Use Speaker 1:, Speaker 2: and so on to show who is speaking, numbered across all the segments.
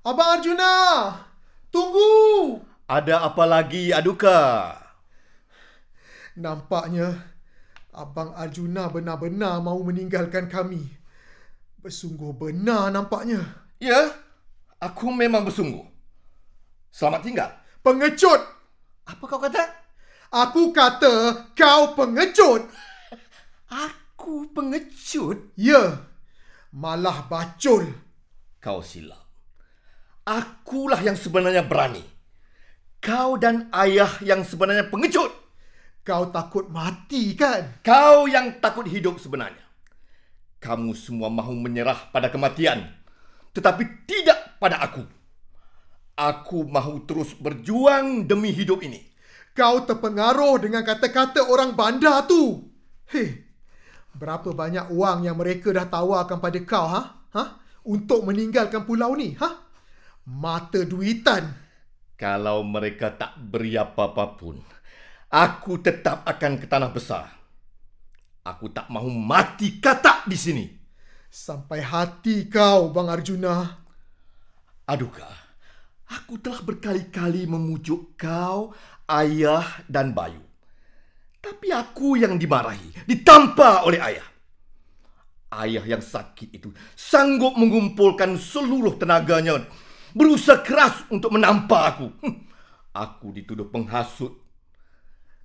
Speaker 1: Abang Arjuna! Tunggu!
Speaker 2: Ada apa lagi, Aduka?
Speaker 1: Nampaknya Abang Arjuna benar-benar mahu meninggalkan kami. Bersungguh benar nampaknya.
Speaker 2: Ya, aku memang bersungguh. Selamat tinggal.
Speaker 1: Pengecut!
Speaker 2: Apa kau kata?
Speaker 1: Aku kata kau pengecut!
Speaker 2: Aku pengecut?
Speaker 1: Ya, malah bacul.
Speaker 2: Kau silap. Akulah yang sebenarnya berani. Kau dan ayah yang sebenarnya pengecut.
Speaker 1: Kau takut mati kan?
Speaker 2: Kau yang takut hidup sebenarnya. Kamu semua mahu menyerah pada kematian. Tetapi tidak pada aku. Aku mahu terus berjuang demi hidup ini.
Speaker 1: Kau terpengaruh dengan kata-kata orang bandar tu. Hei, berapa banyak wang yang mereka dah tawarkan pada kau, ha? Ha? Untuk meninggalkan pulau ni, ha? Mata duitan.
Speaker 2: Kalau mereka tak beri apa-apa pun, aku tetap akan ke tanah besar. Aku tak mahu mati katak di sini.
Speaker 1: Sampai hati kau, Bang Arjuna.
Speaker 2: Adukah, aku telah berkali-kali memujuk kau, ayah dan Bayu. Tapi aku yang dimarahi, ditampa oleh ayah. Ayah yang sakit itu sanggup mengumpulkan seluruh tenaganya berusaha keras untuk menampa aku. Hm, Aku dituduh penghasut.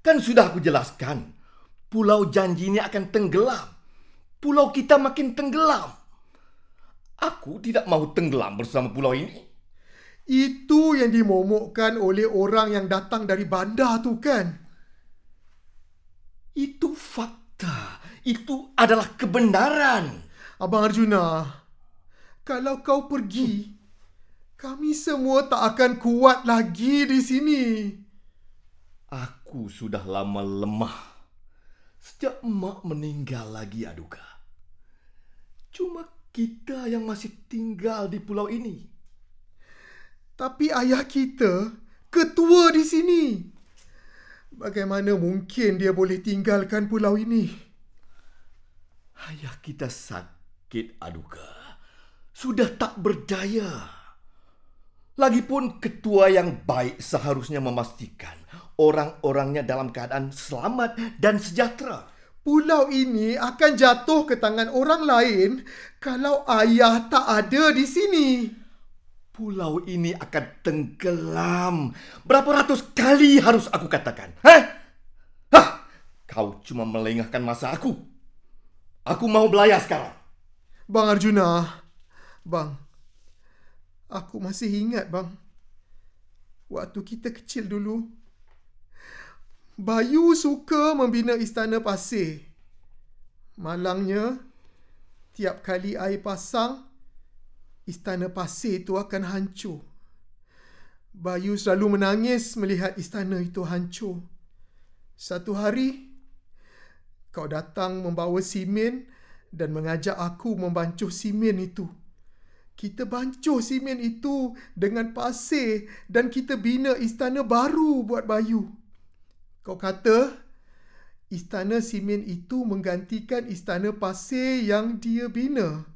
Speaker 2: Kan sudah aku jelaskan, pulau janji ini akan tenggelam. Pulau kita makin tenggelam. Aku tidak mahu tenggelam bersama pulau ini.
Speaker 1: Itu yang dimomokkan oleh orang yang datang dari bandar tu kan?
Speaker 2: Itu fakta. Itu adalah kebenaran.
Speaker 1: Abang Arjuna, kalau kau pergi, kami semua tak akan kuat lagi di sini.
Speaker 2: Aku sudah lama lemah. Sejak emak meninggal lagi, Aduka. Cuma kita yang masih tinggal di pulau ini.
Speaker 1: Tapi ayah kita ketua di sini. Bagaimana mungkin dia boleh tinggalkan pulau ini?
Speaker 2: Ayah kita sakit, Aduka. Sudah tak berdaya. Lagipun ketua yang baik seharusnya memastikan orang-orangnya dalam keadaan selamat dan sejahtera.
Speaker 1: Pulau ini akan jatuh ke tangan orang lain kalau ayah tak ada di sini.
Speaker 2: Pulau ini akan tenggelam. Berapa ratus kali harus aku katakan? Hah? Hah? Kau cuma melengahkan masa aku. Aku mau belayar sekarang.
Speaker 1: Bang Arjuna, bang, aku masih ingat bang. Waktu kita kecil dulu, Bayu suka membina istana pasir. Malangnya, tiap kali air pasang, istana pasir itu akan hancur. Bayu selalu menangis melihat istana itu hancur. Satu hari, kau datang membawa simen dan mengajak aku membancuh simen itu. Kita bancuh simen itu dengan pasir dan kita bina istana baru buat Bayu. Kau kata istana simen itu menggantikan istana pasir yang dia bina.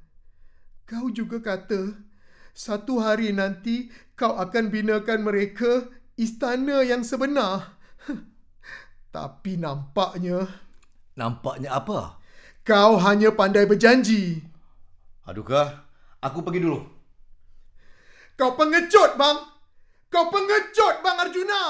Speaker 1: Kau juga kata satu hari nanti kau akan binakan mereka istana yang sebenar. Tapi nampaknya
Speaker 2: Nampaknya apa?
Speaker 1: kau hanya pandai berjanji.
Speaker 2: Aduka, aku pergi dulu.
Speaker 1: Kau pengecut, bang. Kau pengecut, bang Arjuna.